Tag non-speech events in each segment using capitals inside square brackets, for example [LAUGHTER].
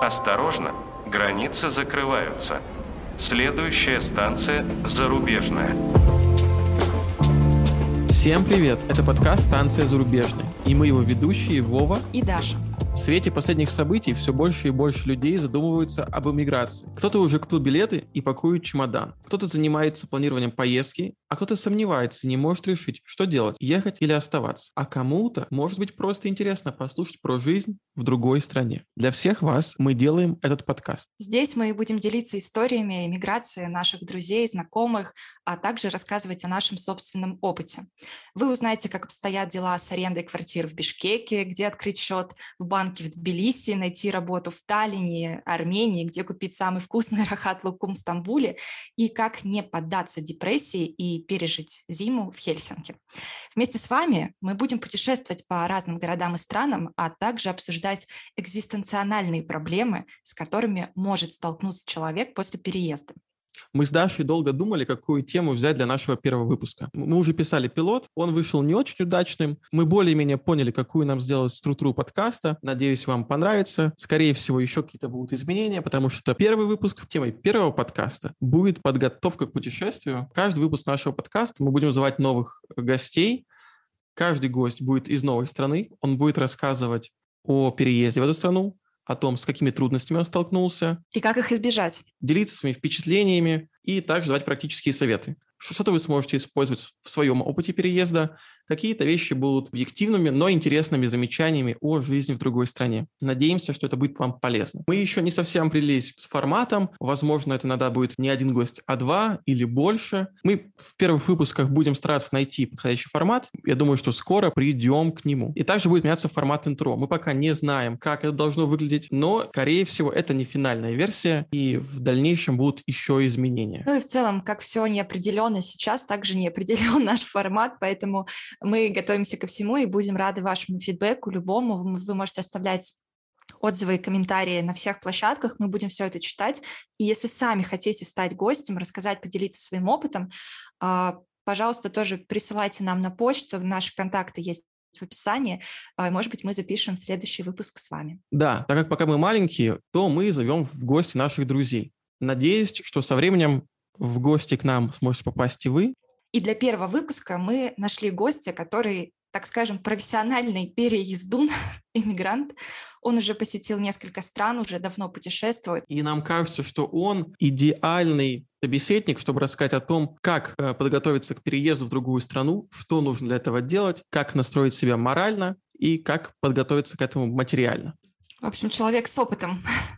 Осторожно, границы закрываются. Следующая станция «Зарубежная». Всем привет! Это подкаст «Станция зарубежная». И мы его ведущие Вова и Даша. В свете последних событий все больше и больше людей задумываются об эмиграции. Кто-то уже купил билеты и пакует чемодан. Кто-то занимается планированием поездки, а кто-то сомневается и не может решить, что делать, ехать или оставаться. А кому-то может быть просто интересно послушать про жизнь в другой стране. Для всех вас мы делаем этот подкаст. Здесь мы будем делиться историями эмиграции наших друзей, знакомых, а также рассказывать о нашем собственном опыте. Вы узнаете, как обстоят дела с арендой квартир в Бишкеке, где открыть счет в банке банки в Тбилиси, найти работу в Таллине, Армении, где купить самый вкусный [LAUGHS] рахат лукум в Стамбуле и как не поддаться депрессии и пережить зиму в Хельсинки. Вместе с вами мы будем путешествовать по разным городам и странам, а также обсуждать экзистенциональные проблемы, с которыми может столкнуться человек после переезда. Мы с Дашей долго думали, какую тему взять для нашего первого выпуска. Мы уже писали пилот, он вышел не очень удачным. Мы более-менее поняли, какую нам сделать структуру подкаста. Надеюсь, вам понравится. Скорее всего, еще какие-то будут изменения, потому что это первый выпуск. Темой первого подкаста будет подготовка к путешествию. Каждый выпуск нашего подкаста мы будем звать новых гостей. Каждый гость будет из новой страны. Он будет рассказывать о переезде в эту страну, о том, с какими трудностями он столкнулся. И как их избежать. Делиться своими впечатлениями и также давать практические советы. Что-то вы сможете использовать в своем опыте переезда, какие-то вещи будут объективными, но интересными замечаниями о жизни в другой стране. Надеемся, что это будет вам полезно. Мы еще не совсем определились с форматом. Возможно, это иногда будет не один гость, а два или больше. Мы в первых выпусках будем стараться найти подходящий формат. Я думаю, что скоро придем к нему. И также будет меняться формат интро. Мы пока не знаем, как это должно выглядеть, но, скорее всего, это не финальная версия, и в дальнейшем будут еще изменения. Ну и в целом, как все не определенно сейчас, также не определен [LAUGHS] наш формат, поэтому мы готовимся ко всему и будем рады вашему фидбэку, любому. Вы можете оставлять отзывы и комментарии на всех площадках, мы будем все это читать. И если сами хотите стать гостем, рассказать, поделиться своим опытом, а, пожалуйста, тоже присылайте нам на почту, наши контакты есть в описании. А, может быть, мы запишем следующий выпуск с вами. Да, так как пока мы маленькие, то мы зовем в гости наших друзей. Надеюсь, что со временем в гости к нам сможете попасть и вы. И для первого выпуска мы нашли гостя, который, так скажем, профессиональный переездун, [LAUGHS] иммигрант. Он уже посетил несколько стран, уже давно путешествует. И нам кажется, что он идеальный собеседник, чтобы рассказать о том, как э, подготовиться к переезду в другую страну, что нужно для этого делать, как настроить себя морально и как подготовиться к этому материально. В общем, человек с опытом. [LAUGHS]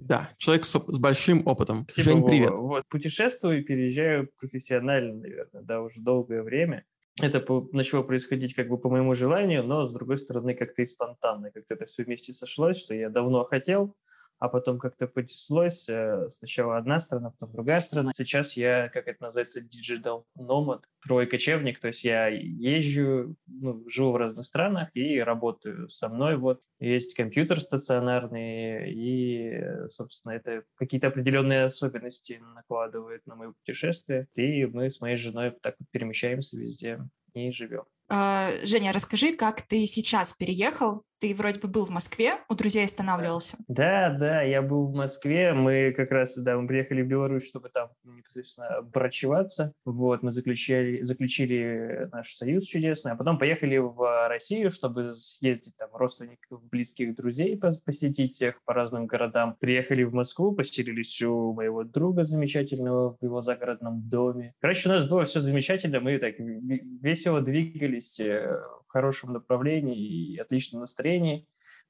Да, человек с, с большим опытом. Спасибо, Жень, привет. Вова. Вот, путешествую и переезжаю профессионально, наверное, да, уже долгое время. Это по, начало происходить как бы по моему желанию, но, с другой стороны, как-то и спонтанно, как-то это все вместе сошлось, что я давно хотел, а потом как-то понеслось. Э, сначала одна страна, потом другая страна. Сейчас я, как это называется, digital nomad, трое кочевник, то есть я езжу, ну, живу в разных странах и работаю. Со мной вот есть компьютер стационарный, и, собственно, это какие-то определенные особенности накладывает на мое путешествие. И мы с моей женой так вот перемещаемся везде и живем. А, Женя, расскажи, как ты сейчас переехал? Ты вроде бы был в Москве, у друзей останавливался. Да, да, я был в Москве. Мы как раз, да, мы приехали в Беларусь, чтобы там непосредственно брачеваться. Вот, мы заключили, заключили наш союз чудесный, а потом поехали в Россию, чтобы съездить там родственников, близких друзей посетить всех по разным городам. Приехали в Москву, поселились у моего друга замечательного в его загородном доме. Короче, у нас было все замечательно, мы так весело двигались э, в хорошем направлении и отличном настроении.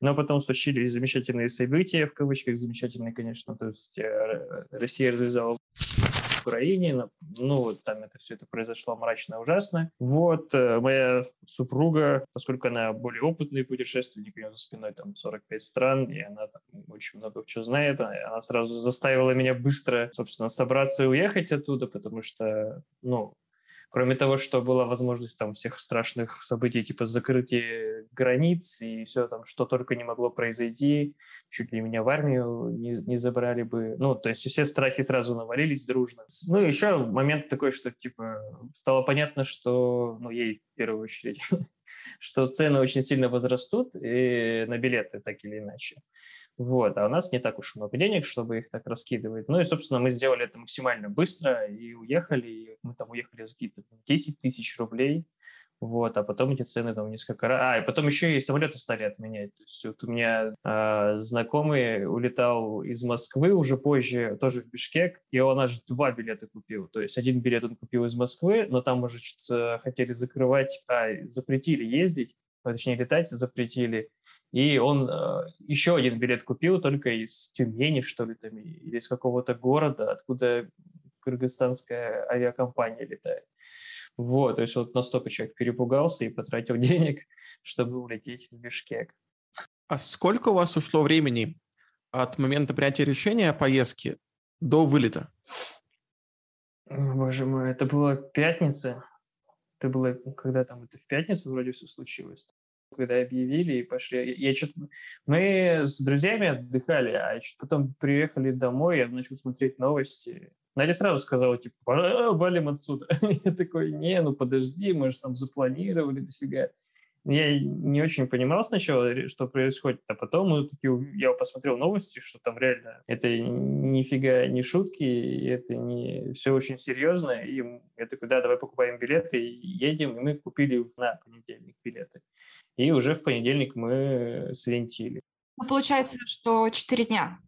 Но потом случились замечательные события, в кавычках замечательные, конечно, то есть э, Россия развязала в Украине, ну, вот там это все это произошло мрачно, ужасно. Вот, э, моя супруга, поскольку она более опытный путешественник, у нее за спиной там 45 стран, и она там очень много чего знает, она сразу заставила меня быстро, собственно, собраться и уехать оттуда, потому что, ну, Кроме того, что была возможность там всех страшных событий, типа закрытия границ и все там, что только не могло произойти, чуть ли меня в армию не, не забрали бы. Ну, то есть все страхи сразу навалились дружно. Ну, еще момент такой, что, типа, стало понятно, что, ну, ей в первую очередь, [LAUGHS] что цены очень сильно возрастут и на билеты, так или иначе. Вот, а у нас не так уж много денег, чтобы их так раскидывать. Ну и, собственно, мы сделали это максимально быстро и уехали. И мы там уехали за какие-то 10 тысяч рублей. Вот, а потом эти цены там несколько раз... А, и потом еще и самолеты стали отменять. То есть вот у меня э, знакомый улетал из Москвы уже позже, тоже в Бишкек, и он аж два билета купил. То есть один билет он купил из Москвы, но там уже что-то хотели закрывать, а, запретили ездить, точнее летать запретили. И он э, еще один билет купил только из Тюмени, что ли, там, или из какого-то города, откуда кыргызстанская авиакомпания летает. Вот, то есть вот настолько человек перепугался и потратил [LAUGHS] денег, чтобы улететь в Бишкек. А сколько у вас ушло времени от момента принятия решения о поездке до вылета? Боже мой, это была пятница. Это было, когда там это в пятницу вроде все случилось когда объявили и пошли. Я, я что мы с друзьями отдыхали, а потом приехали домой, я начал смотреть новости. Надя сразу сказала, типа, «А, валим отсюда. [LAUGHS] я такой, не, ну подожди, мы же там запланировали дофига. Я не очень понимал сначала, что происходит, а потом мы такие, я посмотрел новости, что там реально это нифига не шутки, это не все очень серьезно. И я такой, да, давай покупаем билеты едем. И мы купили на понедельник билеты и уже в понедельник мы свинтили. Ну, получается, что 4 дня.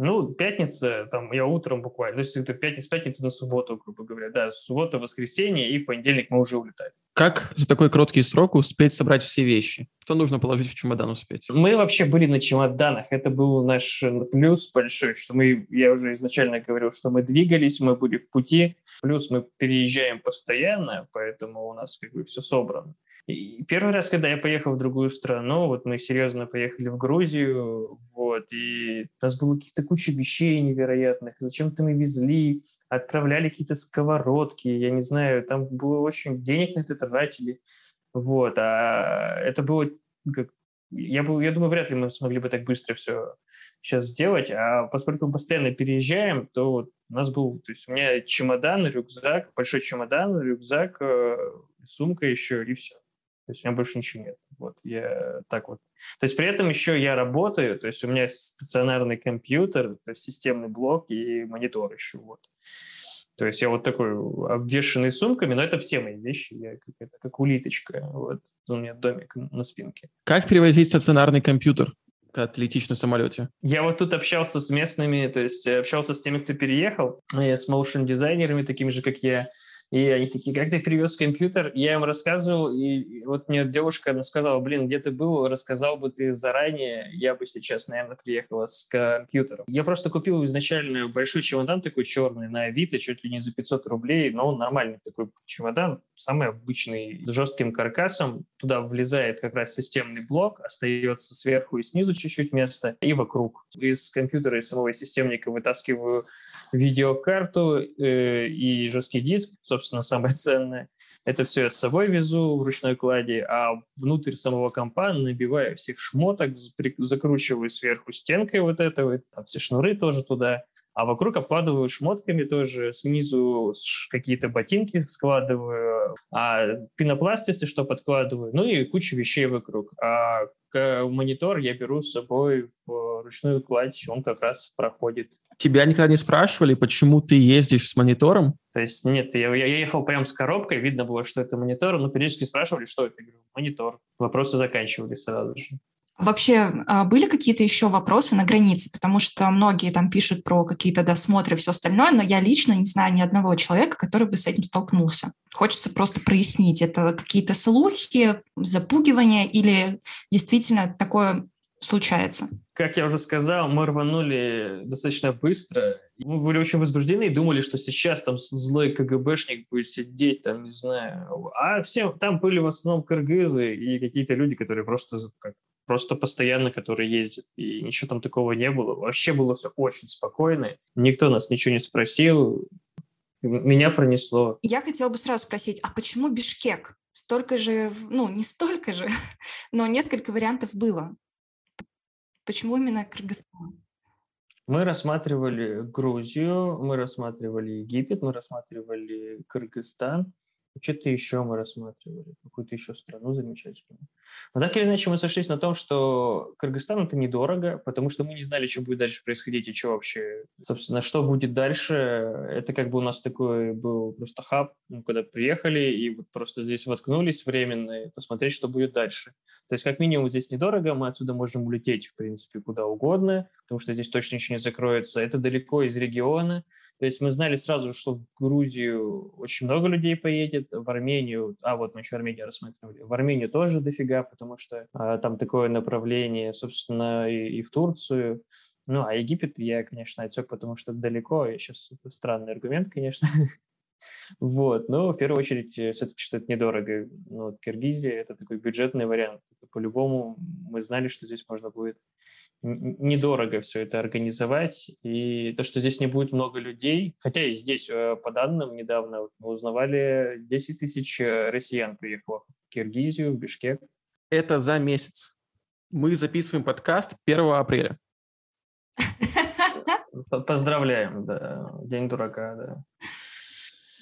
Ну, пятница, там, я утром буквально, то есть это пятница, пятница на субботу, грубо говоря, да, суббота, воскресенье, и в понедельник мы уже улетали. Как за такой короткий срок успеть собрать все вещи? Что нужно положить в чемодан успеть? Мы вообще были на чемоданах. Это был наш плюс большой, что мы, я уже изначально говорил, что мы двигались, мы были в пути. Плюс мы переезжаем постоянно, поэтому у нас как бы все собрано. И первый раз, когда я поехал в другую страну, вот мы серьезно поехали в Грузию, вот, и у нас было каких-то куча вещей невероятных, зачем-то мы везли, отправляли какие-то сковородки, я не знаю, там было очень денег на это тратили, вот, а это было как я, бы, я думаю, вряд ли мы смогли бы так быстро все сейчас сделать, а поскольку мы постоянно переезжаем, то вот у нас был, то есть у меня чемодан, рюкзак, большой чемодан, рюкзак, э, сумка еще и все. То есть у меня больше ничего нет. Вот я так вот. То есть при этом еще я работаю, то есть у меня стационарный компьютер, то есть системный блок и монитор еще вот. То есть я вот такой обвешенный сумками, но это все мои вещи, я как, это, как улиточка. Вот у меня домик на спинке. Как перевозить стационарный компьютер? когда летишь на самолете? Я вот тут общался с местными, то есть общался с теми, кто переехал, с моушен-дизайнерами, такими же, как я, и они такие, как ты привез компьютер? Я им рассказывал, и вот мне девушка, она сказала, блин, где ты был, рассказал бы ты заранее, я бы сейчас, наверное, приехала с компьютером. Я просто купил изначально большой чемодан такой черный на Авито, чуть ли не за 500 рублей, но он нормальный такой чемодан, самый обычный, с жестким каркасом. Туда влезает как раз системный блок, остается сверху и снизу чуть-чуть места, и вокруг. Из компьютера, из самого системника вытаскиваю видеокарту э, и жесткий диск, собственно, самое ценное. Это все я с собой везу в ручной кладе, а внутрь самого компа набиваю всех шмоток, закручиваю сверху стенкой вот этого, там все шнуры тоже туда, а вокруг обкладываю шмотками тоже, снизу какие-то ботинки складываю, а пенопласт, если что, подкладываю, ну и куча вещей вокруг. А монитор я беру с собой в ручную кладь, он как раз проходит. Тебя никогда не спрашивали, почему ты ездишь с монитором? То есть нет, я, я ехал прям с коробкой, видно было, что это монитор, но периодически спрашивали, что это. Я говорю, монитор. Вопросы заканчивались сразу же. Вообще, а, были какие-то еще вопросы на границе? Потому что многие там пишут про какие-то досмотры и все остальное, но я лично не знаю ни одного человека, который бы с этим столкнулся. Хочется просто прояснить, это какие-то слухи, запугивания или действительно такое случается? Как я уже сказал, мы рванули достаточно быстро. Мы были очень возбуждены и думали, что сейчас там злой КГБшник будет сидеть, там, не знаю. А все, там были в основном кыргызы и какие-то люди, которые просто как просто постоянно, которые ездят. И ничего там такого не было. Вообще было все очень спокойно. Никто нас ничего не спросил. Меня пронесло. Я хотела бы сразу спросить, а почему Бишкек? Столько же, ну, не столько же, [LAUGHS] но несколько вариантов было. Почему именно Кыргызстан? Мы рассматривали Грузию, мы рассматривали Египет, мы рассматривали Кыргызстан. Что-то еще мы рассматривали, какую-то еще страну замечательную. Но так или иначе мы сошлись на том, что Кыргызстан это недорого, потому что мы не знали, что будет дальше происходить и что вообще, собственно, что будет дальше. Это как бы у нас такой был просто хаб, мы куда приехали и вот просто здесь воткнулись временно и посмотреть, что будет дальше. То есть как минимум здесь недорого, мы отсюда можем улететь, в принципе, куда угодно, потому что здесь точно ничего не закроется. Это далеко из региона, то есть мы знали сразу, что в Грузию очень много людей поедет, в Армению, а вот мы еще Армению рассматривали, в Армению тоже дофига, потому что а, там такое направление, собственно, и, и в Турцию. Ну, а Египет я, конечно, отсек, потому что далеко, и сейчас странный аргумент, конечно. [LAUGHS] Вот, но в первую очередь э, все-таки, что это недорого. Ну, Киргизия – это такой бюджетный вариант. По-любому мы знали, что здесь можно будет недорого все это организовать. И то, что здесь не будет много людей, хотя и здесь, э, по данным, недавно мы узнавали, 10 тысяч э, россиян приехало в Киргизию, в Бишкек. Это за месяц. Мы записываем подкаст 1 апреля. Поздравляем, да. День дурака, да.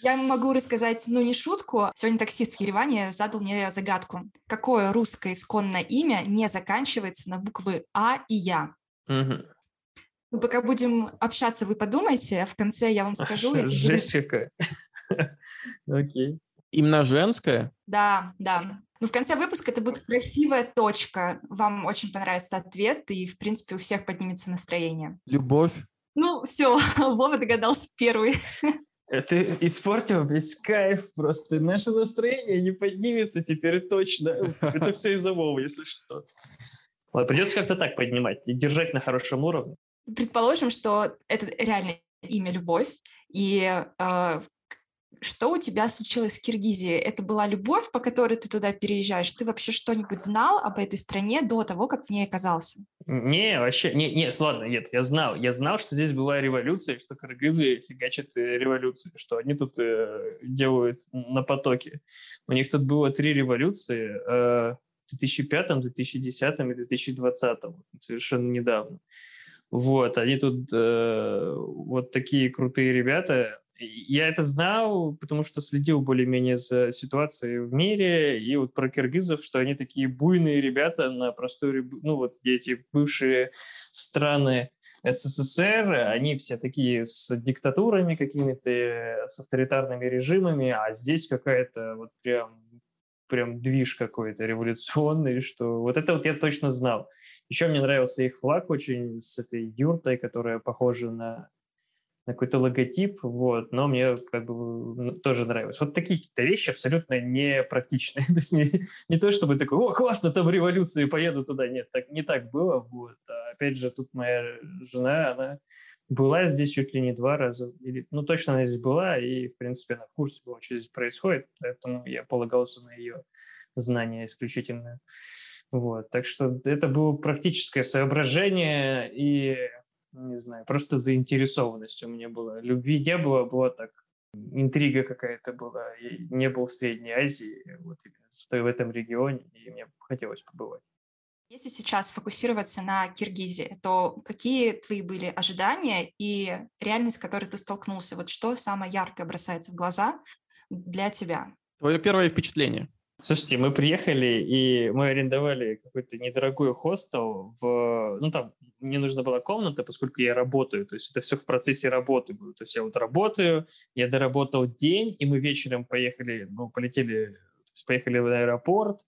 Я могу рассказать, ну, не шутку. Сегодня таксист в Ереване задал мне загадку. Какое русское исконное имя не заканчивается на буквы А и Я? Угу. Мы пока будем общаться, вы подумайте, а в конце я вам [LAUGHS] скажу. Жесть какая. [LAUGHS] Окей. Именно женское? Да, да. Ну, в конце выпуска это будет красивая точка. Вам очень понравится ответ, и, в принципе, у всех поднимется настроение. Любовь. Ну, все, [LAUGHS] Вова догадался первый. Это испортил весь кайф просто. Наше настроение не поднимется теперь точно. [LAUGHS] Это все из-за Вовы, если что. Ладно, придется как-то так поднимать и держать на хорошем уровне. Предположим, что это реально имя Любовь, и э, что у тебя случилось с Киргизией? Это была любовь, по которой ты туда переезжаешь? Ты вообще что-нибудь знал об этой стране до того, как в ней оказался? Не, вообще, не, не, ладно, нет, я знал. Я знал, что здесь была революция, что кыргызы фигачат э, революции, что они тут э, делают на потоке. У них тут было три революции э, в 2005, 2010 и 2020, совершенно недавно. Вот, они тут э, вот такие крутые ребята, я это знал, потому что следил более-менее за ситуацией в мире, и вот про киргизов, что они такие буйные ребята на просторе, ну вот эти бывшие страны СССР, они все такие с диктатурами какими-то, с авторитарными режимами, а здесь какая-то вот прям прям движ какой-то революционный, что вот это вот я точно знал. Еще мне нравился их флаг очень с этой юртой, которая похожа на на какой-то логотип, вот, но мне как бы тоже нравилось. Вот такие какие-то вещи абсолютно непрактичные. [LAUGHS] то есть не, не то, чтобы такой, о, классно, там революция, поеду туда. Нет, так, не так было. Вот. А опять же, тут моя жена, она была здесь чуть ли не два раза. Или, ну, точно она здесь была, и, в принципе, она в курсе была, что здесь происходит, поэтому я полагался на ее знания исключительно. Вот. Так что это было практическое соображение, и не знаю, просто заинтересованность у меня была. Любви не было, была так, интрига какая-то была. Я не был в Средней Азии, вот именно в этом регионе, и мне хотелось побывать. Если сейчас фокусироваться на Киргизии, то какие твои были ожидания и реальность, с которой ты столкнулся? Вот что самое яркое бросается в глаза для тебя? Твое первое впечатление? Слушайте, мы приехали, и мы арендовали какой-то недорогой хостел. В, ну, там мне нужна была комната, поскольку я работаю. То есть это все в процессе работы было. То есть я вот работаю, я доработал день, и мы вечером поехали, ну, полетели, поехали в аэропорт,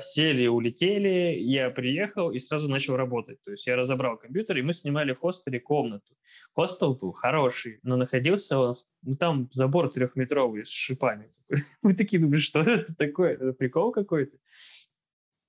сели, улетели, я приехал и сразу начал работать. То есть я разобрал компьютер, и мы снимали в хостеле комнату. Хостел был хороший, но находился он, ну там забор трехметровый с шипами. [LAUGHS] Мы такие думали, что это такое? Это прикол какой-то?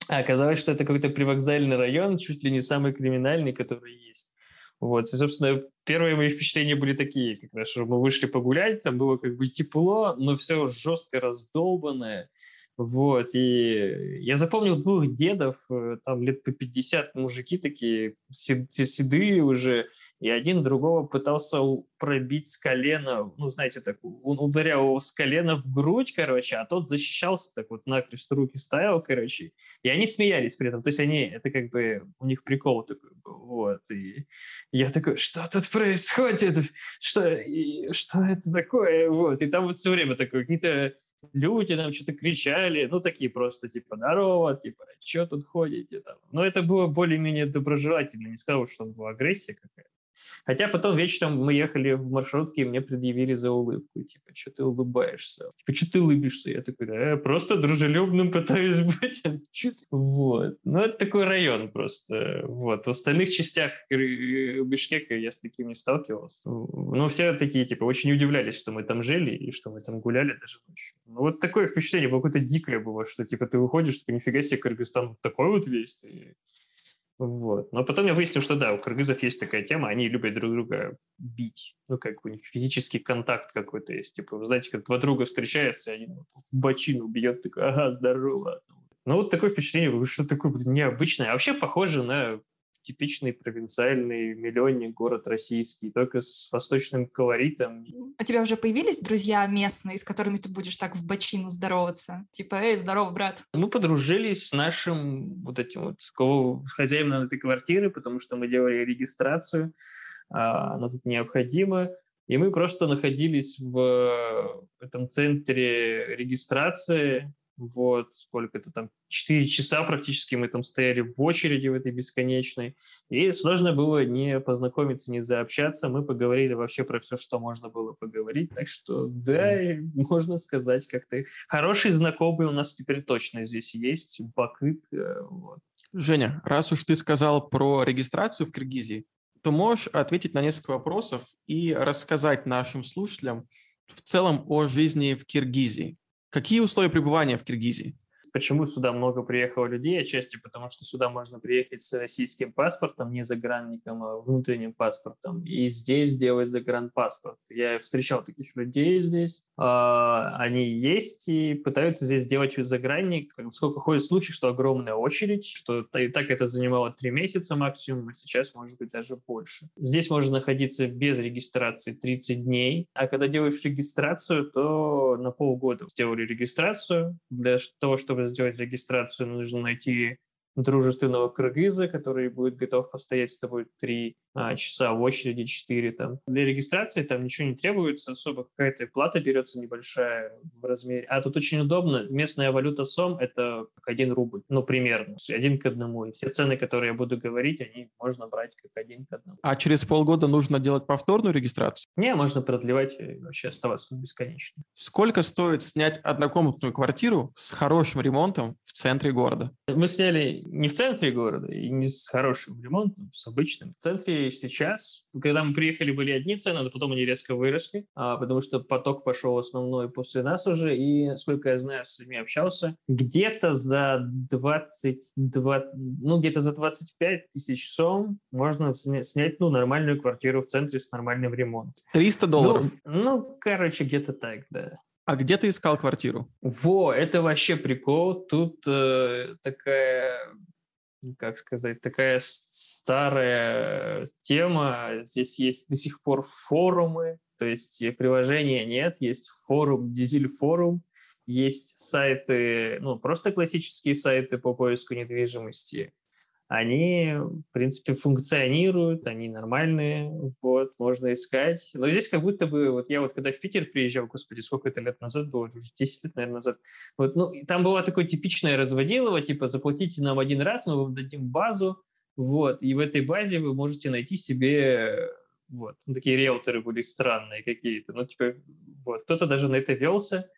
А оказалось, что это какой-то привокзальный район, чуть ли не самый криминальный, который есть. Вот, и, собственно, первые мои впечатления были такие, как раз, что мы вышли погулять, там было как бы тепло, но все жестко раздолбанное, вот, и я запомнил двух дедов, э, там лет по 50 мужики такие, седые уже, и один другого пытался пробить с колена, ну, знаете, так, он ударял его с колена в грудь, короче, а тот защищался так вот накрест руки ставил, короче, и они смеялись при этом, то есть они, это как бы у них прикол такой был, вот. И я такой, что тут происходит? Что, и, что это такое? Вот. И там вот все время такое, какие-то люди нам что-то кричали, ну, такие просто, типа, здорово, типа, что тут ходите там. Но это было более-менее доброжелательно, не сказал, что была агрессия какая-то. Хотя потом вечером мы ехали в маршрутке, и мне предъявили за улыбку. Типа, что ты улыбаешься? Типа, что ты улыбишься? Я такой, да, просто дружелюбным пытаюсь [LAUGHS] быть. Вот. Ну, это такой район просто. Вот. В остальных частях Бишкека я с таким не сталкивался. Ну, все такие, типа, очень удивлялись, что мы там жили и что мы там гуляли даже ночью. Ну, вот такое впечатление какое-то дикое было, что, типа, ты выходишь, типа, нифига себе, Кыргызстан такой вот весь. Вот. Но потом я выяснил, что да, у кыргызов есть такая тема, они любят друг друга бить. Ну, как у них физический контакт какой-то есть. Типа, вы знаете, как два друга встречаются, один в бочину бьет, такой, ага, здорово. Ну, вот такое впечатление, что такое необычное. А вообще похоже на типичный провинциальный миллионник город российский, только с восточным колоритом. У тебя уже появились друзья местные, с которыми ты будешь так в бочину здороваться? Типа, эй, здорово, брат. Мы подружились с нашим вот этим вот с хозяином этой квартиры, потому что мы делали регистрацию, а, она тут необходима. И мы просто находились в этом центре регистрации, вот, сколько это там, 4 часа практически мы там стояли в очереди в этой бесконечной, и сложно было не познакомиться, не заобщаться, мы поговорили вообще про все, что можно было поговорить, так что, да, можно сказать, как-то хороший знакомый у нас теперь точно здесь есть, Бакыт, э, вот. Женя, раз уж ты сказал про регистрацию в Киргизии, то можешь ответить на несколько вопросов и рассказать нашим слушателям в целом о жизни в Киргизии. Какие условия пребывания в Киргизии? Почему сюда много приехало людей? Отчасти потому, что сюда можно приехать с российским паспортом, не загранником, а внутренним паспортом, и здесь сделать загранпаспорт. Я встречал таких людей здесь. А, они есть и пытаются здесь сделать загранник. Сколько ходят слухи, что огромная очередь, что и так это занимало три месяца максимум, а сейчас может быть даже больше. Здесь можно находиться без регистрации 30 дней, а когда делаешь регистрацию, то на полгода сделали регистрацию. Для того, чтобы сделать регистрацию, нужно найти дружественного кыргыза, который будет готов постоять с тобой три часа в очереди, четыре там. Для регистрации там ничего не требуется, особо какая-то плата берется небольшая в размере. А тут очень удобно, местная валюта СОМ — это как один рубль, ну, примерно, один к одному. И все цены, которые я буду говорить, они можно брать как один к одному. А через полгода нужно делать повторную регистрацию? Не, можно продлевать и вообще оставаться бесконечно. Сколько стоит снять однокомнатную квартиру с хорошим ремонтом в центре города? Мы сняли не в центре города и не с хорошим ремонтом, с обычным. В центре сейчас, когда мы приехали, были одни цены, но потом они резко выросли, а, потому что поток пошел основной после нас уже, и, сколько я знаю, с людьми общался, где-то за 22, ну, где-то за 25 тысяч сом можно снять, ну, нормальную квартиру в центре с нормальным ремонтом. 300 долларов? Ну, ну короче, где-то так, да. А где ты искал квартиру? Во, это вообще прикол. Тут э, такая, как сказать, такая старая тема. Здесь есть до сих пор форумы, то есть приложения нет, есть форум, дизель форум, есть сайты, ну, просто классические сайты по поиску недвижимости, они, в принципе, функционируют, они нормальные, вот, можно искать. Но здесь как будто бы, вот я вот когда в Питер приезжал, господи, сколько это лет назад было, уже 10 лет, наверное, назад, вот, ну, там было такое типичное разводилово, типа, заплатите нам один раз, мы вам дадим базу, вот, и в этой базе вы можете найти себе, вот, ну, такие риэлторы были странные какие-то, ну, типа, вот, кто-то даже на это велся,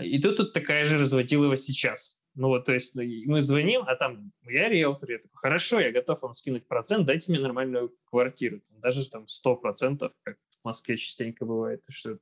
и тут, тут такая же разводилова сейчас. Ну вот, то есть ну, мы звоним, а там я риэлтор, я такой, хорошо, я готов вам скинуть процент, дайте мне нормальную квартиру. Даже там 100%, как в Москве частенько бывает. Что,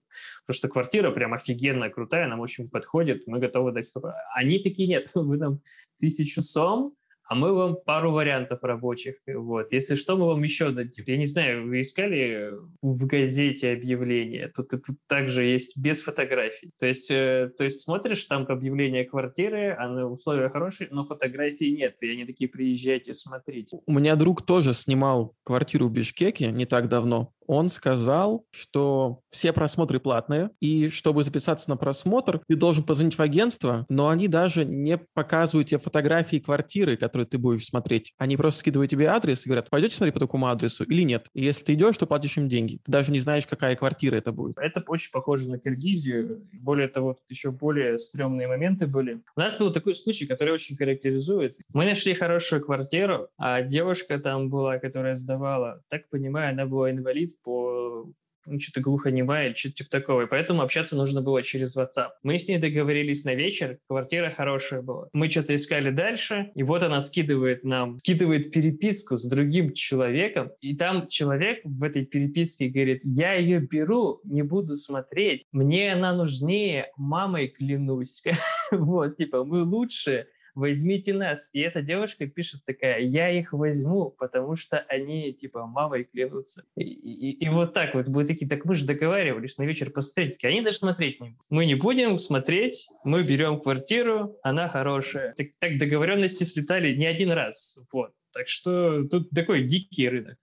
потому что квартира прям офигенно крутая, нам очень подходит, мы готовы дать 100%. Они такие, нет, [LAUGHS] вы там тысячу сом, а мы вам пару вариантов рабочих. Вот. Если что, мы вам еще дадим. Я не знаю, вы искали в газете объявление? Тут, тут также есть без фотографий. То есть, э, то есть смотришь там объявление квартиры, а условия хорошие, но фотографий нет. И они такие, приезжайте, смотрите. У меня друг тоже снимал квартиру в Бишкеке не так давно Он сказал, что все просмотры платные, и чтобы записаться на просмотр, ты должен позвонить в агентство, но они даже не показывают тебе фотографии квартиры, которые ты будешь смотреть. Они просто скидывают тебе адрес и говорят, пойдете смотреть по такому адресу или нет. И если ты идешь, то платишь им деньги. Ты даже не знаешь, какая квартира это будет. Это очень похоже на Киргизию. Более того, еще более стрёмные моменты были. У нас был такой случай, который очень характеризует. Мы нашли хорошую квартиру, а девушка там была, которая сдавала, так понимаю, она была инвалид по ну, что-то глухонемая или что-то типа такого. И поэтому общаться нужно было через WhatsApp. Мы с ней договорились на вечер, квартира хорошая была. Мы что-то искали дальше, и вот она скидывает нам, скидывает переписку с другим человеком, и там человек в этой переписке говорит, я ее беру, не буду смотреть, мне она нужнее, мамой клянусь. [LAUGHS] Вот, типа, мы лучше, возьмите нас. И эта девушка пишет такая, я их возьму, потому что они, типа, мамой клянутся. И, и, и вот так вот будут такие, так мы же договаривались на вечер посмотреть. Такие, они даже смотреть не будут. Мы не будем смотреть, мы берем квартиру, она хорошая. Так, так договоренности слетали не один раз. Вот. Так что тут такой дикий рынок.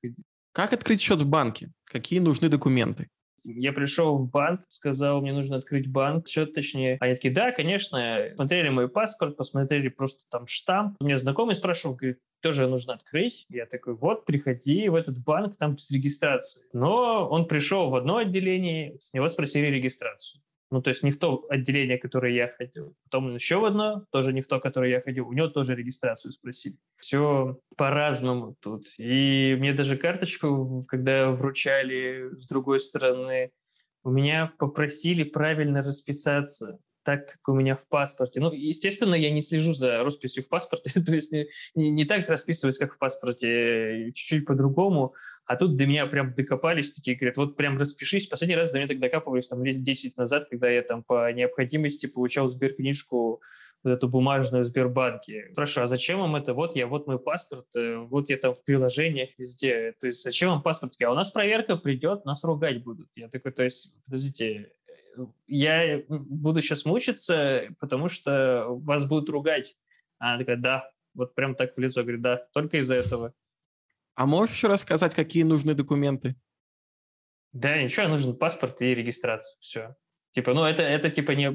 Как открыть счет в банке? Какие нужны документы? Я пришел в банк, сказал, мне нужно открыть банк, счет точнее. Они такие, да, конечно. Смотрели мой паспорт, посмотрели просто там штамп. Мне знакомый спрашивал, говорит, тоже нужно открыть. Я такой, вот, приходи в этот банк, там с регистрацией. Но он пришел в одно отделение, с него спросили регистрацию. Ну, то есть не в то отделение, которое я ходил. Потом еще в одно, тоже не в то, которое я ходил. У него тоже регистрацию спросили. Все по-разному тут. И мне даже карточку, когда вручали с другой стороны, у меня попросили правильно расписаться так, как у меня в паспорте. Ну, естественно, я не слежу за росписью в паспорте, [LAUGHS] то есть не, не, не так расписываюсь, как в паспорте, чуть-чуть по-другому. А тут до меня прям докопались, такие говорят, вот прям распишись. Последний раз до меня так докапывались там лет 10 назад, когда я там по необходимости получал сберкнижку вот эту бумажную в Сбербанке. Спрашиваю, а зачем вам это? Вот я, вот мой паспорт, э, вот я там в приложениях везде. То есть зачем вам паспорт? А у нас проверка придет, нас ругать будут. Я такой, то есть, подождите, я буду сейчас мучиться, потому что вас будут ругать. Она такая, да, вот прям так в лицо, говорит, да, только из-за этого. А можешь еще рассказать, какие нужны документы? Да, ничего, нужен паспорт и регистрация, все. Типа, ну, это, это типа не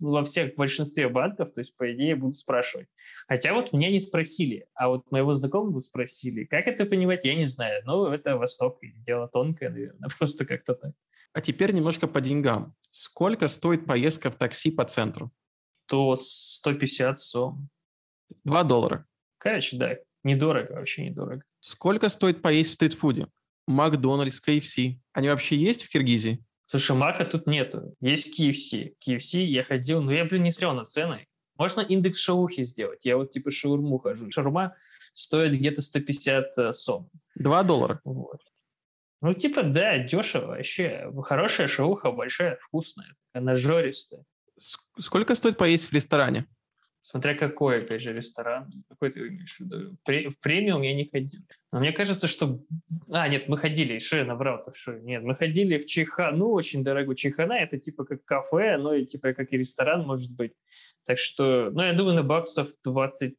во всех, в большинстве банков, то есть, по идее, будут спрашивать. Хотя вот меня не спросили, а вот моего знакомого спросили. Как это понимать, я не знаю. Ну, это Восток, дело тонкое, наверное, [LAUGHS] просто как-то так. А теперь немножко по деньгам. Сколько стоит поездка в такси по центру? То 150 сом. Два доллара. Короче, да, недорого, вообще недорого. Сколько стоит поесть в стритфуде? Макдональдс, KFC. Они вообще есть в Киргизии? Слушай, мака тут нету. Есть KFC. KFC я ходил, но я, блин, не смотрел на цены. Можно индекс шаухи сделать. Я вот типа шаурму хожу. Шаурма стоит где-то 150 э, сом. Два доллара. Вот. Ну, типа, да, дешево вообще. Хорошая шауха, большая, вкусная, она жористая. Сколько стоит поесть в ресторане? Смотря какой, опять же, ресторан. Какой ты имеешь в виду? в премиум я не ходил. Но мне кажется, что... А, нет, мы ходили, что я наврал-то, что? Нет, мы ходили в Чихану, очень дорогой. Чихана — это типа как кафе, но и типа как и ресторан может быть. Так что, ну, я думаю, на баксов 25-30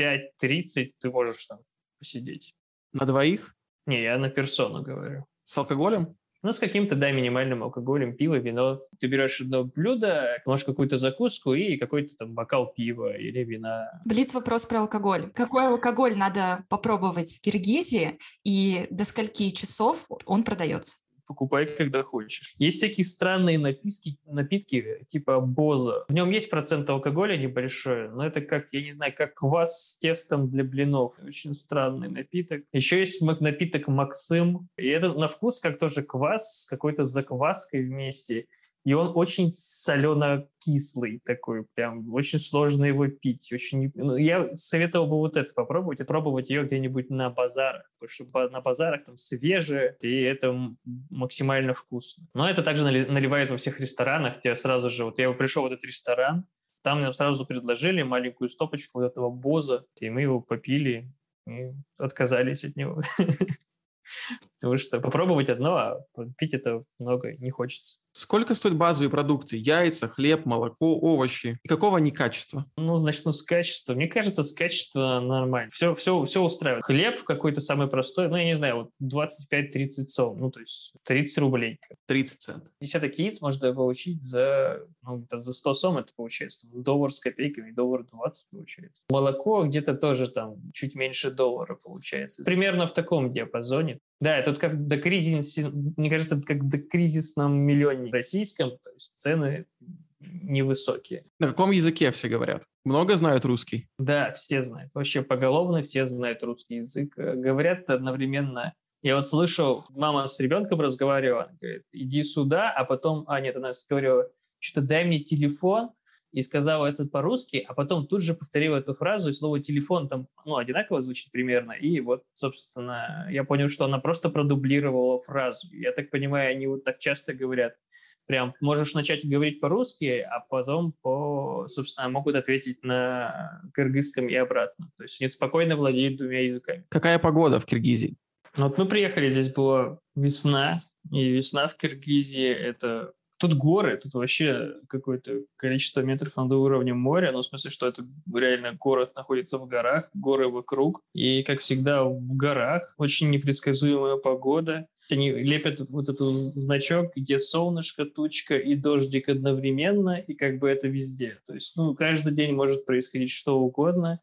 ты можешь там посидеть. На двоих? Не, я на персону говорю. С алкоголем? Ну, с каким-то, да, минимальным алкоголем, пиво, вино. Ты берешь одно блюдо, можешь какую-то закуску и какой-то там бокал пива или вина. Блиц вопрос про алкоголь. Какой алкоголь надо попробовать в Киргизии и до скольки часов он продается? Покупай, когда хочешь. Есть всякие странные напитки, напитки типа Боза. В нем есть процент алкоголя небольшой, но это как, я не знаю, как квас с тестом для блинов. Очень странный напиток. Еще есть напиток Максим. И это на вкус как тоже квас с какой-то закваской вместе и он очень солено-кислый такой, прям очень сложно его пить. Очень... Ну, я советовал бы вот это попробовать, пробовать ее где-нибудь на базарах, потому что на базарах там свежее, и это максимально вкусно. Но это также наливают во всех ресторанах, где сразу же, вот я пришел в этот ресторан, там нам сразу предложили маленькую стопочку вот этого боза, и мы его попили, и отказались от него. [LAUGHS] Потому что попробовать одно, а пить это много не хочется. Сколько стоят базовые продукты? Яйца, хлеб, молоко, овощи? И какого они качества? Ну, начну с качества. Мне кажется, с качества нормально. Все, все, все устраивает. Хлеб какой-то самый простой, ну, я не знаю, вот 25-30 сом, ну, то есть 30 рублей. 30 центов. Десяток яиц можно получить за, ну, за 100 сом, это получается доллар с копейками, доллар 20 получается. Молоко где-то тоже там чуть меньше доллара получается. Примерно в таком диапазоне. Да, тут как до кризиса, мне кажется, это как до кризисном миллионе российском, то есть цены невысокие. На каком языке все говорят? Много знают русский? Да, все знают. Вообще поголовно все знают русский язык. Говорят одновременно я вот слышал, мама с ребенком разговаривала, говорит, иди сюда, а потом, а нет, она говорила, что дай мне телефон, и сказала это по-русски, а потом тут же повторила эту фразу, и слово «телефон» там ну, одинаково звучит примерно, и вот, собственно, я понял, что она просто продублировала фразу. Я так понимаю, они вот так часто говорят, прям можешь начать говорить по-русски, а потом, по, собственно, могут ответить на кыргызском и обратно. То есть они спокойно владеют двумя языками. Какая погода в Киргизии? Вот мы приехали, здесь была весна, и весна в Киргизии – это Тут горы, тут вообще какое-то количество метров над уровнем моря, ну, в смысле, что это реально город находится в горах, горы вокруг, и, как всегда, в горах очень непредсказуемая погода. Они лепят вот этот значок, где солнышко, тучка и дождик одновременно, и как бы это везде. То есть, ну, каждый день может происходить что угодно.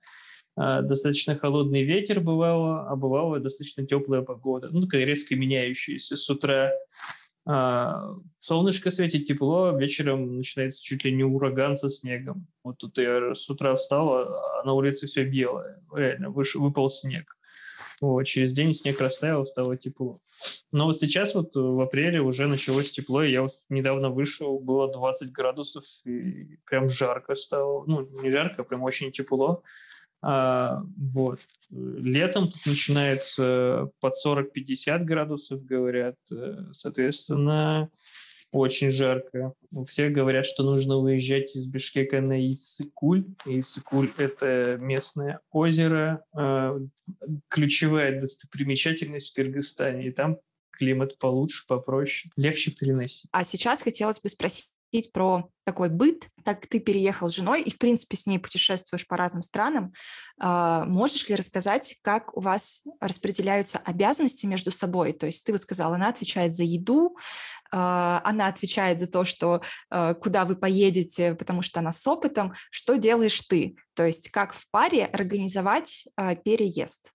А, достаточно холодный ветер бывало, а бывало достаточно теплая погода. Ну, такая резко меняющаяся с утра солнышко светит, тепло, вечером начинается чуть ли не ураган со снегом. Вот тут я с утра встал, а на улице все белое. Реально, выпал снег. Вот, через день снег растаял, стало тепло. Но вот сейчас вот в апреле уже началось тепло, и я вот недавно вышел, было 20 градусов, и прям жарко стало. Ну, не жарко, а прям очень тепло. А, вот. Летом тут начинается под 40-50 градусов, говорят. Э, соответственно, очень жарко. Все говорят, что нужно выезжать из Бишкека на Исыкуль. Исыкуль – это местное озеро, э, ключевая достопримечательность в Кыргызстане. И там климат получше, попроще, легче переносить. А сейчас хотелось бы спросить говорить про такой быт, так ты переехал с женой и, в принципе, с ней путешествуешь по разным странам. А, можешь ли рассказать, как у вас распределяются обязанности между собой? То есть ты вот сказала, она отвечает за еду, а, она отвечает за то, что а, куда вы поедете, потому что она с опытом. Что делаешь ты? То есть как в паре организовать переезд?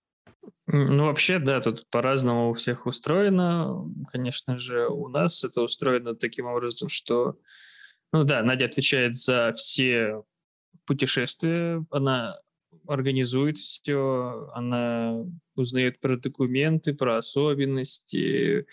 Ну, вообще, да, тут по-разному у всех устроено. Конечно же, у нас это устроено таким образом, что, ну да, Надя отвечает за все путешествия, она организует все, она узнает про документы, про особенности,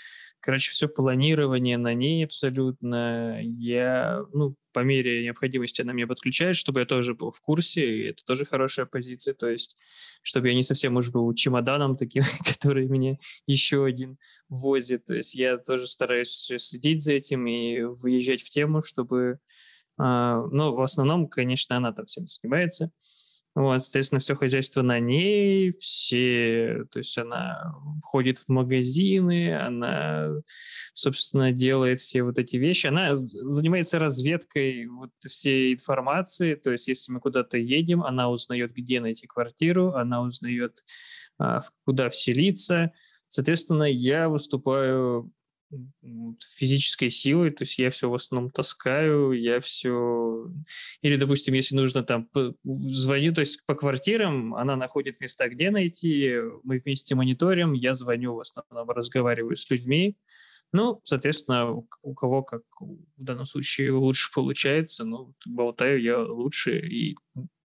Короче, все планирование на ней абсолютно. Я, ну, по мере необходимости она меня подключает, чтобы я тоже был в курсе, и это тоже хорошая позиция, то есть, чтобы я не совсем уж был чемоданом таким, [LAUGHS] который меня еще один возит. То есть я тоже стараюсь следить за этим и выезжать в тему, чтобы... Uh, ну, в основном, конечно, она там всем занимается. Вот, соответственно, все хозяйство на ней, все, то есть она входит в магазины, она, собственно, делает все вот эти вещи. Она занимается разведкой вот всей информации, то есть если мы куда-то едем, она узнает, где найти квартиру, она узнает, а, куда вселиться. Соответственно, я выступаю физической силой, то есть я все в основном таскаю, я все... Или, допустим, если нужно там звоню, то есть по квартирам, она находит места, где найти, мы вместе мониторим, я звоню в основном, разговариваю с людьми, ну, соответственно, у кого как в данном случае лучше получается, ну, болтаю я лучше, и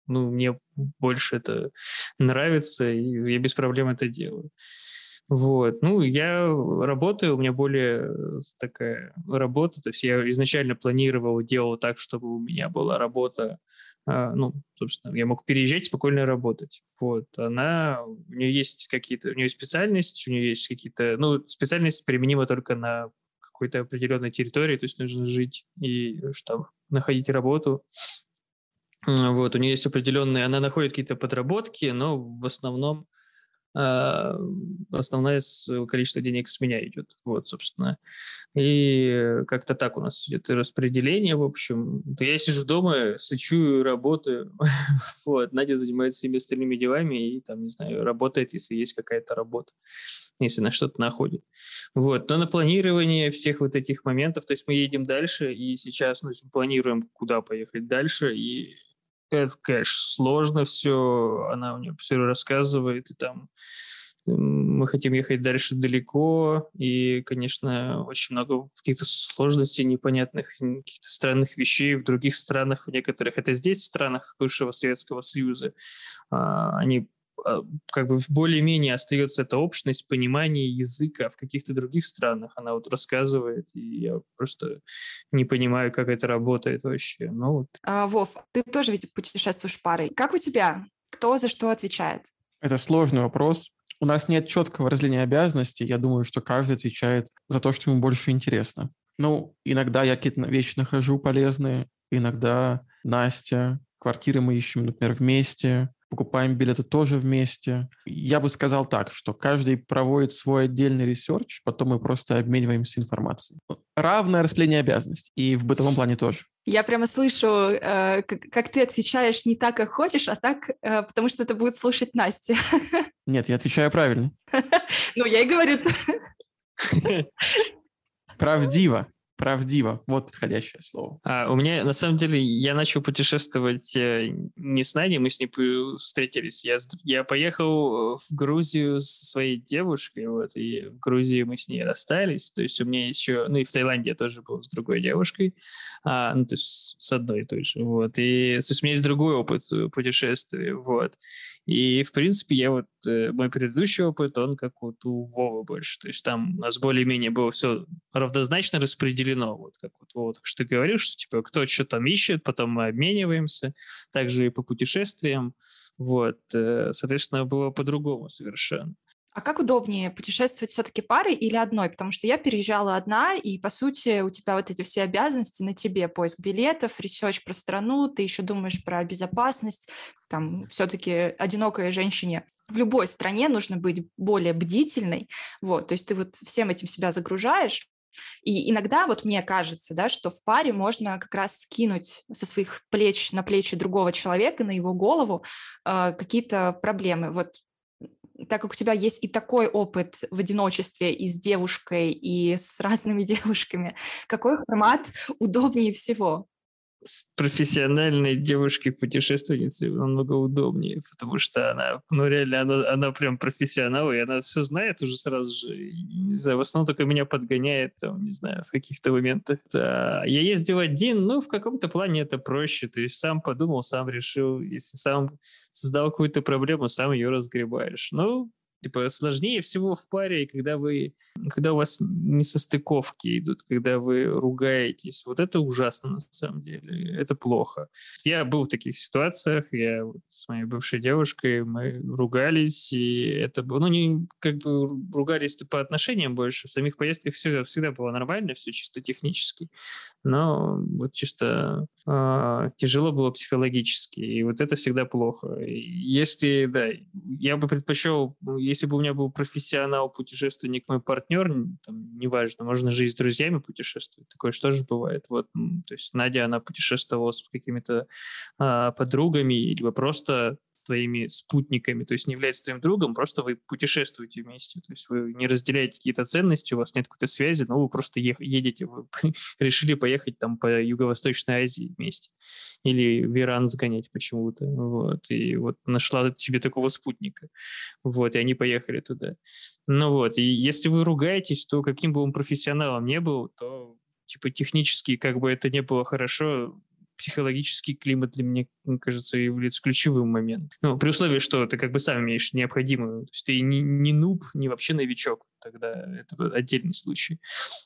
ну, мне больше это нравится, и я без проблем это делаю. Вот. Ну, я работаю, у меня более э, такая работа, то есть я изначально планировал, делал так, чтобы у меня была работа, а, ну, собственно, я мог переезжать, спокойно работать. Вот. Она, у нее есть какие-то, у нее специальность, у нее есть какие-то, ну, специальность применима только на какой-то определенной территории, то есть нужно жить и что находить работу. Вот, у нее есть определенные, она находит какие-то подработки, но в основном основное количество денег с меня идет. Вот, собственно. И как-то так у нас идет распределение, в общем. Я сижу дома, сычу, работаю. [LAUGHS] вот. Надя занимается всеми остальными делами и, там, не знаю, работает, если есть какая-то работа если на что-то находит. Вот. Но на планирование всех вот этих моментов, то есть мы едем дальше, и сейчас ну, планируем, куда поехать дальше, и это, конечно, сложно все, она мне все рассказывает, и там мы хотим ехать дальше далеко, и, конечно, очень много каких-то сложностей, непонятных, каких-то странных вещей в других странах, в некоторых, это здесь, в странах бывшего Советского Союза, а, они как бы более-менее остается эта общность понимания языка в каких-то других странах. Она вот рассказывает, и я просто не понимаю, как это работает вообще. Ну, вот. а, Вов, ты тоже ведь путешествуешь парой. Как у тебя? Кто за что отвечает? Это сложный вопрос. У нас нет четкого разделения обязанностей. Я думаю, что каждый отвечает за то, что ему больше интересно. Ну, иногда я какие-то вещи нахожу полезные, иногда Настя, квартиры мы ищем, например, вместе, покупаем билеты тоже вместе. Я бы сказал так, что каждый проводит свой отдельный research, потом мы просто обмениваемся информацией. Равное распределение обязанностей. И в бытовом плане тоже. Я прямо слышу, э, как, как ты отвечаешь не так, как хочешь, а так, э, потому что это будет слушать Настя. [LAUGHS] Нет, я отвечаю правильно. Ну, я и говорю. [LAUGHS] Правдиво. Правдиво, вот подходящее слово. А, у меня, на самом деле, я начал путешествовать э, не с Надей, мы с ней встретились. Я, я поехал в Грузию со своей девушкой, вот, и в Грузии мы с ней расстались. То есть у меня еще, ну и в Таиланде я тоже был с другой девушкой, а, ну то есть с одной и той же, вот. И то есть у меня есть другой опыт путешествия, вот. И, в принципе, я вот, э, мой предыдущий опыт, он как вот у Вовы больше. То есть там у нас более-менее было все равнозначно распределено. Вот как вот Вова что ты говоришь, что типа кто что там ищет, потом мы обмениваемся. Также и по путешествиям. Вот, э, соответственно, было по-другому совершенно. А как удобнее, путешествовать все-таки парой или одной? Потому что я переезжала одна, и, по сути, у тебя вот эти все обязанности на тебе. Поиск билетов, research про страну, ты еще думаешь про безопасность. Там все-таки одинокой женщине в любой стране нужно быть более бдительной. Вот, то есть ты вот всем этим себя загружаешь, и иногда вот мне кажется, да, что в паре можно как раз скинуть со своих плеч на плечи другого человека, на его голову э, какие-то проблемы. Вот так как у тебя есть и такой опыт в одиночестве и с девушкой, и с разными [LAUGHS] девушками, какой формат удобнее всего? С профессиональной девушкой-путешественницей намного удобнее, потому что она, ну реально, она, она прям профессионал, и она все знает уже сразу же. И, не знаю, в основном только меня подгоняет, там, не знаю, в каких-то моментах. Да. Я ездил один, ну, в каком-то плане это проще, то есть сам подумал, сам решил, если сам создал какую-то проблему, сам ее разгребаешь. Ну, Типа сложнее всего в паре, когда вы, когда у вас несостыковки идут, когда вы ругаетесь. Вот это ужасно на самом деле. Это плохо. Я был в таких ситуациях. Я вот с моей бывшей девушкой мы ругались, и это было, ну не как бы ругались по отношениям больше. В самих поездках все всегда было нормально, все чисто технически, но вот чисто э, тяжело было психологически, и вот это всегда плохо. Если да, я бы предпочел, если бы у меня был профессионал, путешественник, мой партнер, там, неважно, можно же с друзьями путешествовать, такое что же бывает. Вот, то есть Надя, она путешествовала с какими-то а, подругами, либо просто твоими спутниками, то есть не является твоим другом, просто вы путешествуете вместе, то есть вы не разделяете какие-то ценности, у вас нет какой-то связи, но вы просто едете, вы [LAUGHS] решили поехать там по Юго-Восточной Азии вместе. Или в Иран сгонять почему-то, вот, и вот нашла тебе такого спутника, вот, и они поехали туда. Ну вот, и если вы ругаетесь, то каким бы он профессионалом не был, то типа технически как бы это не было хорошо, психологический климат для меня, кажется, является ключевым моментом. Ну, при условии, что ты как бы сам имеешь необходимую, то есть ты не, не нуб, не вообще новичок, тогда это отдельный случай.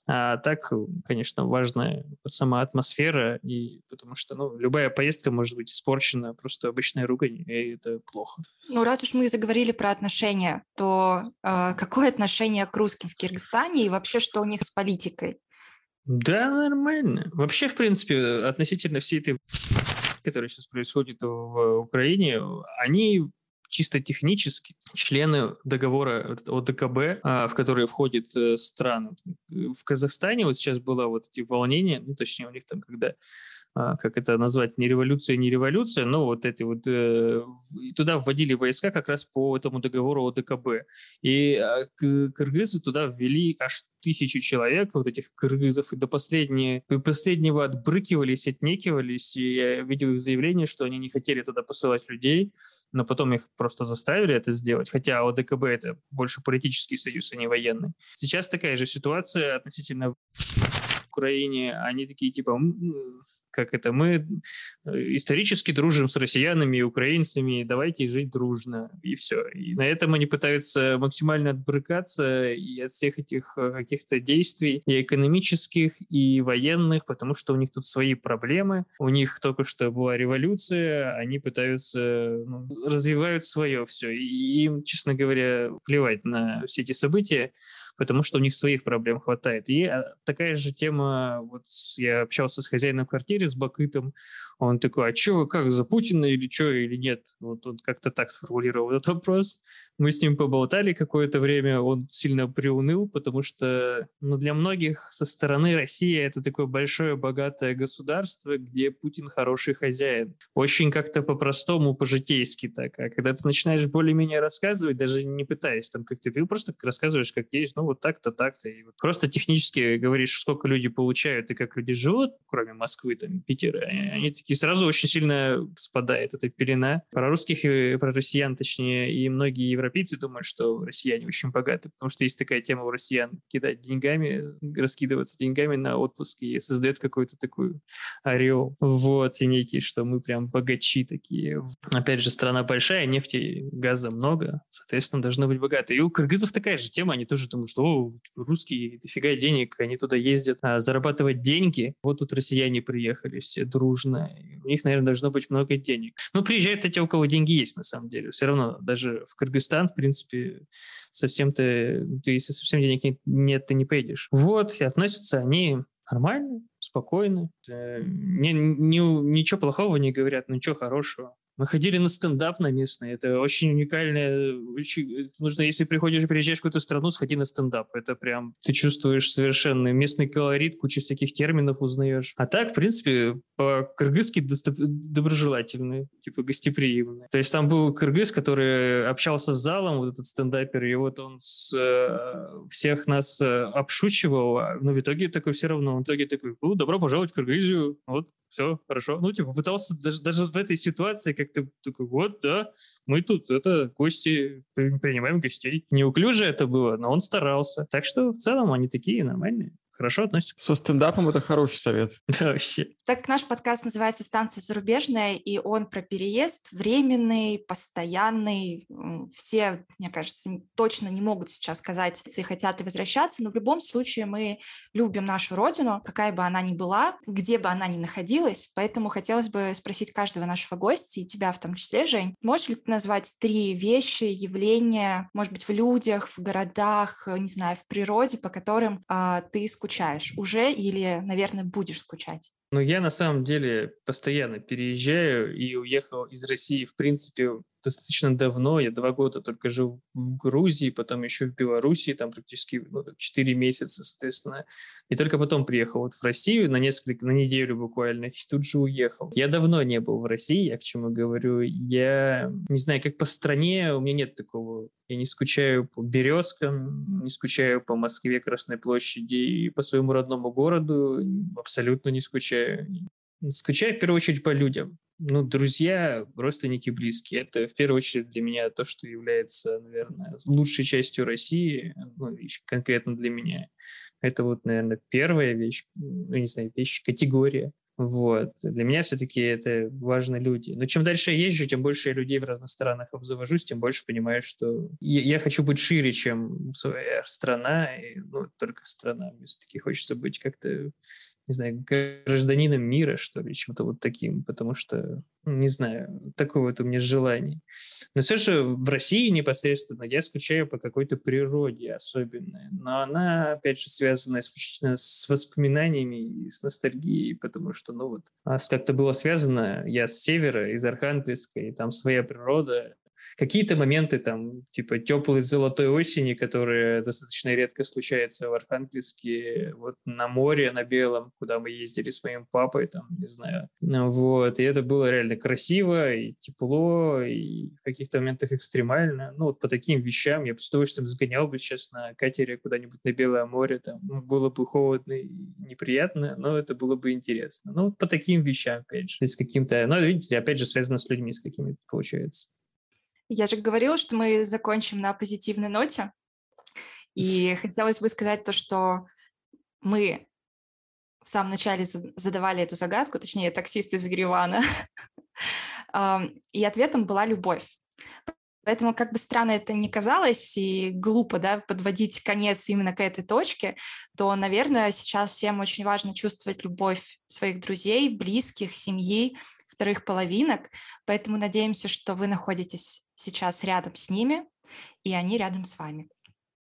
А так, конечно, важна сама атмосфера, и потому что ну, любая поездка может быть испорчена просто обычной ругань, и это плохо. Ну, раз уж мы заговорили про отношения, то э, какое отношение к русским в Киргизстане и вообще что у них с политикой? Да, нормально. Вообще, в принципе, относительно всей этой, которая сейчас происходит в Украине, они чисто технически члены договора ОДКБ, а, в которые входят э, страны. В Казахстане вот сейчас было вот эти волнения, ну, точнее, у них там, когда как это назвать, не революция, не революция, но вот эти вот, э, туда вводили войска как раз по этому договору ОДКБ. И э, кыргызы туда ввели аж тысячу человек, вот этих кыргызов, и до последнего, последнего отбрыкивались, отнекивались, и я видел их заявление, что они не хотели туда посылать людей, но потом их просто заставили это сделать, хотя ОДКБ это больше политический союз, а не военный. Сейчас такая же ситуация относительно Украине, они такие типа, как это, мы э, исторически дружим с россиянами и украинцами, давайте жить дружно, и все. И на этом они пытаются максимально отбрыкаться и от всех этих э, каких-то действий, и экономических, и военных, потому что у них тут свои проблемы, у них только что была революция, они пытаются, ну, развивают свое все, и им, честно говоря, плевать на все эти события, потому что у них своих проблем хватает. И а, такая же тема, вот я общался с хозяином квартиры, с Бакытом, он такой, а что, как, за Путина или что, или нет? Вот он как-то так сформулировал этот вопрос. Мы с ним поболтали какое-то время, он сильно приуныл, потому что ну, для многих со стороны России это такое большое, богатое государство, где Путин хороший хозяин. Очень как-то по-простому, по-житейски так. А когда ты начинаешь более-менее рассказывать, даже не пытаясь там как-то, ты просто рассказываешь, как есть, ну вот так-то, так-то. И вот просто технически говоришь, сколько люди получают и как люди живут, кроме Москвы, там, Питера, они такие сразу очень сильно спадает эта пелена. Про русских и про россиян, точнее, и многие европейцы думают, что россияне очень богаты, потому что есть такая тема у россиян кидать деньгами, раскидываться деньгами на отпуск и создает какой-то такой орел. Вот, и некий, что мы прям богачи такие. Опять же, страна большая, нефти, газа много, соответственно, должны быть богаты. И у кыргызов такая же тема, они тоже думают, что о, русские, дофига денег, они туда ездят а, зарабатывать деньги. Вот тут россияне приехали все дружно, у них, наверное, должно быть много денег. Ну, приезжают эти, у кого деньги есть, на самом деле. Все равно, даже в Кыргызстан, в принципе, совсем-то, ты, если совсем денег нет, нет, ты не поедешь. Вот, и относятся они нормально, спокойно. Э, не, не, ничего плохого не говорят, ничего хорошего. Мы ходили на стендап на местный. Это очень уникальное. Очень, нужно, если приходишь, приезжаешь в какую-то страну, сходи на стендап. Это прям ты чувствуешь совершенно местный колорит, куча всяких терминов узнаешь. А так, в принципе, по-кыргызски доброжелательный, типа гостеприимный. То есть там был кыргыз, который общался с залом, вот этот стендапер, и вот он с, э, всех нас э, обшучивал, а, но в итоге такой все равно, в итоге такой, ну, добро пожаловать в Кыргызию, вот, все, хорошо. Ну, типа, пытался даже, даже в этой ситуации как-то такой, вот, да, мы тут, это, гости, принимаем гостей. Неуклюже это было, но он старался. Так что в целом они такие нормальные хорошо относится. Со стендапом это хороший совет. [LAUGHS] Да, вообще. Так наш подкаст называется «Станция зарубежная», и он про переезд временный, постоянный. Все, мне кажется, точно не могут сейчас сказать, если хотят ли возвращаться, но в любом случае мы любим нашу родину, какая бы она ни была, где бы она ни находилась. Поэтому хотелось бы спросить каждого нашего гостя, и тебя в том числе, Жень, можешь ли ты назвать три вещи, явления, может быть, в людях, в городах, не знаю, в природе, по которым а, ты скучаешь скучаешь уже или, наверное, будешь скучать? Ну, я на самом деле постоянно переезжаю и уехал из России, в принципе, достаточно давно. Я два года только жил в Грузии, потом еще в Белоруссии, там практически ну, 4 месяца, соответственно. И только потом приехал вот в Россию на несколько, на неделю буквально, и тут же уехал. Я давно не был в России, я к чему говорю. Я не знаю, как по стране, у меня нет такого я не скучаю по Березкам, не скучаю по Москве, Красной площади и по своему родному городу. Абсолютно не скучаю. Скучаю в первую очередь по людям ну, друзья, родственники близкие. Это в первую очередь для меня то, что является, наверное, лучшей частью России, ну, конкретно для меня. Это вот, наверное, первая вещь, ну, не знаю, вещь, категория. Вот. Для меня все-таки это важны люди. Но чем дальше я езжу, тем больше я людей в разных странах обзавожусь, тем больше понимаю, что я, я хочу быть шире, чем своя страна, и, ну, только страна. Мне все-таки хочется быть как-то не знаю, гражданином мира, что ли, чем-то вот таким, потому что, ну, не знаю, такое вот у меня желание. Но все же в России непосредственно я скучаю по какой-то природе особенной, но она, опять же, связана исключительно с воспоминаниями и с ностальгией, потому что, ну вот, а как-то было связано, я с севера, из Архангельска, и там своя природа, какие-то моменты там, типа теплой золотой осени, которые достаточно редко случаются в Архангельске, вот на море, на Белом, куда мы ездили с моим папой, там, не знаю. Вот, и это было реально красиво и тепло, и в каких-то моментах экстремально. Ну, вот по таким вещам я бы с удовольствием сгонял бы сейчас на катере куда-нибудь на Белое море, там, ну, было бы холодно и неприятно, но это было бы интересно. Ну, вот по таким вещам, опять же, с каким-то, ну, видите, опять же, связано с людьми, с какими-то получается. Я же говорила, что мы закончим на позитивной ноте. И хотелось бы сказать то, что мы в самом начале задавали эту загадку, точнее, таксист из Еревана, [LAUGHS] и ответом была любовь. Поэтому, как бы странно это ни казалось и глупо да, подводить конец именно к этой точке, то, наверное, сейчас всем очень важно чувствовать любовь своих друзей, близких, семьи, вторых половинок. Поэтому надеемся, что вы находитесь сейчас рядом с ними, и они рядом с вами.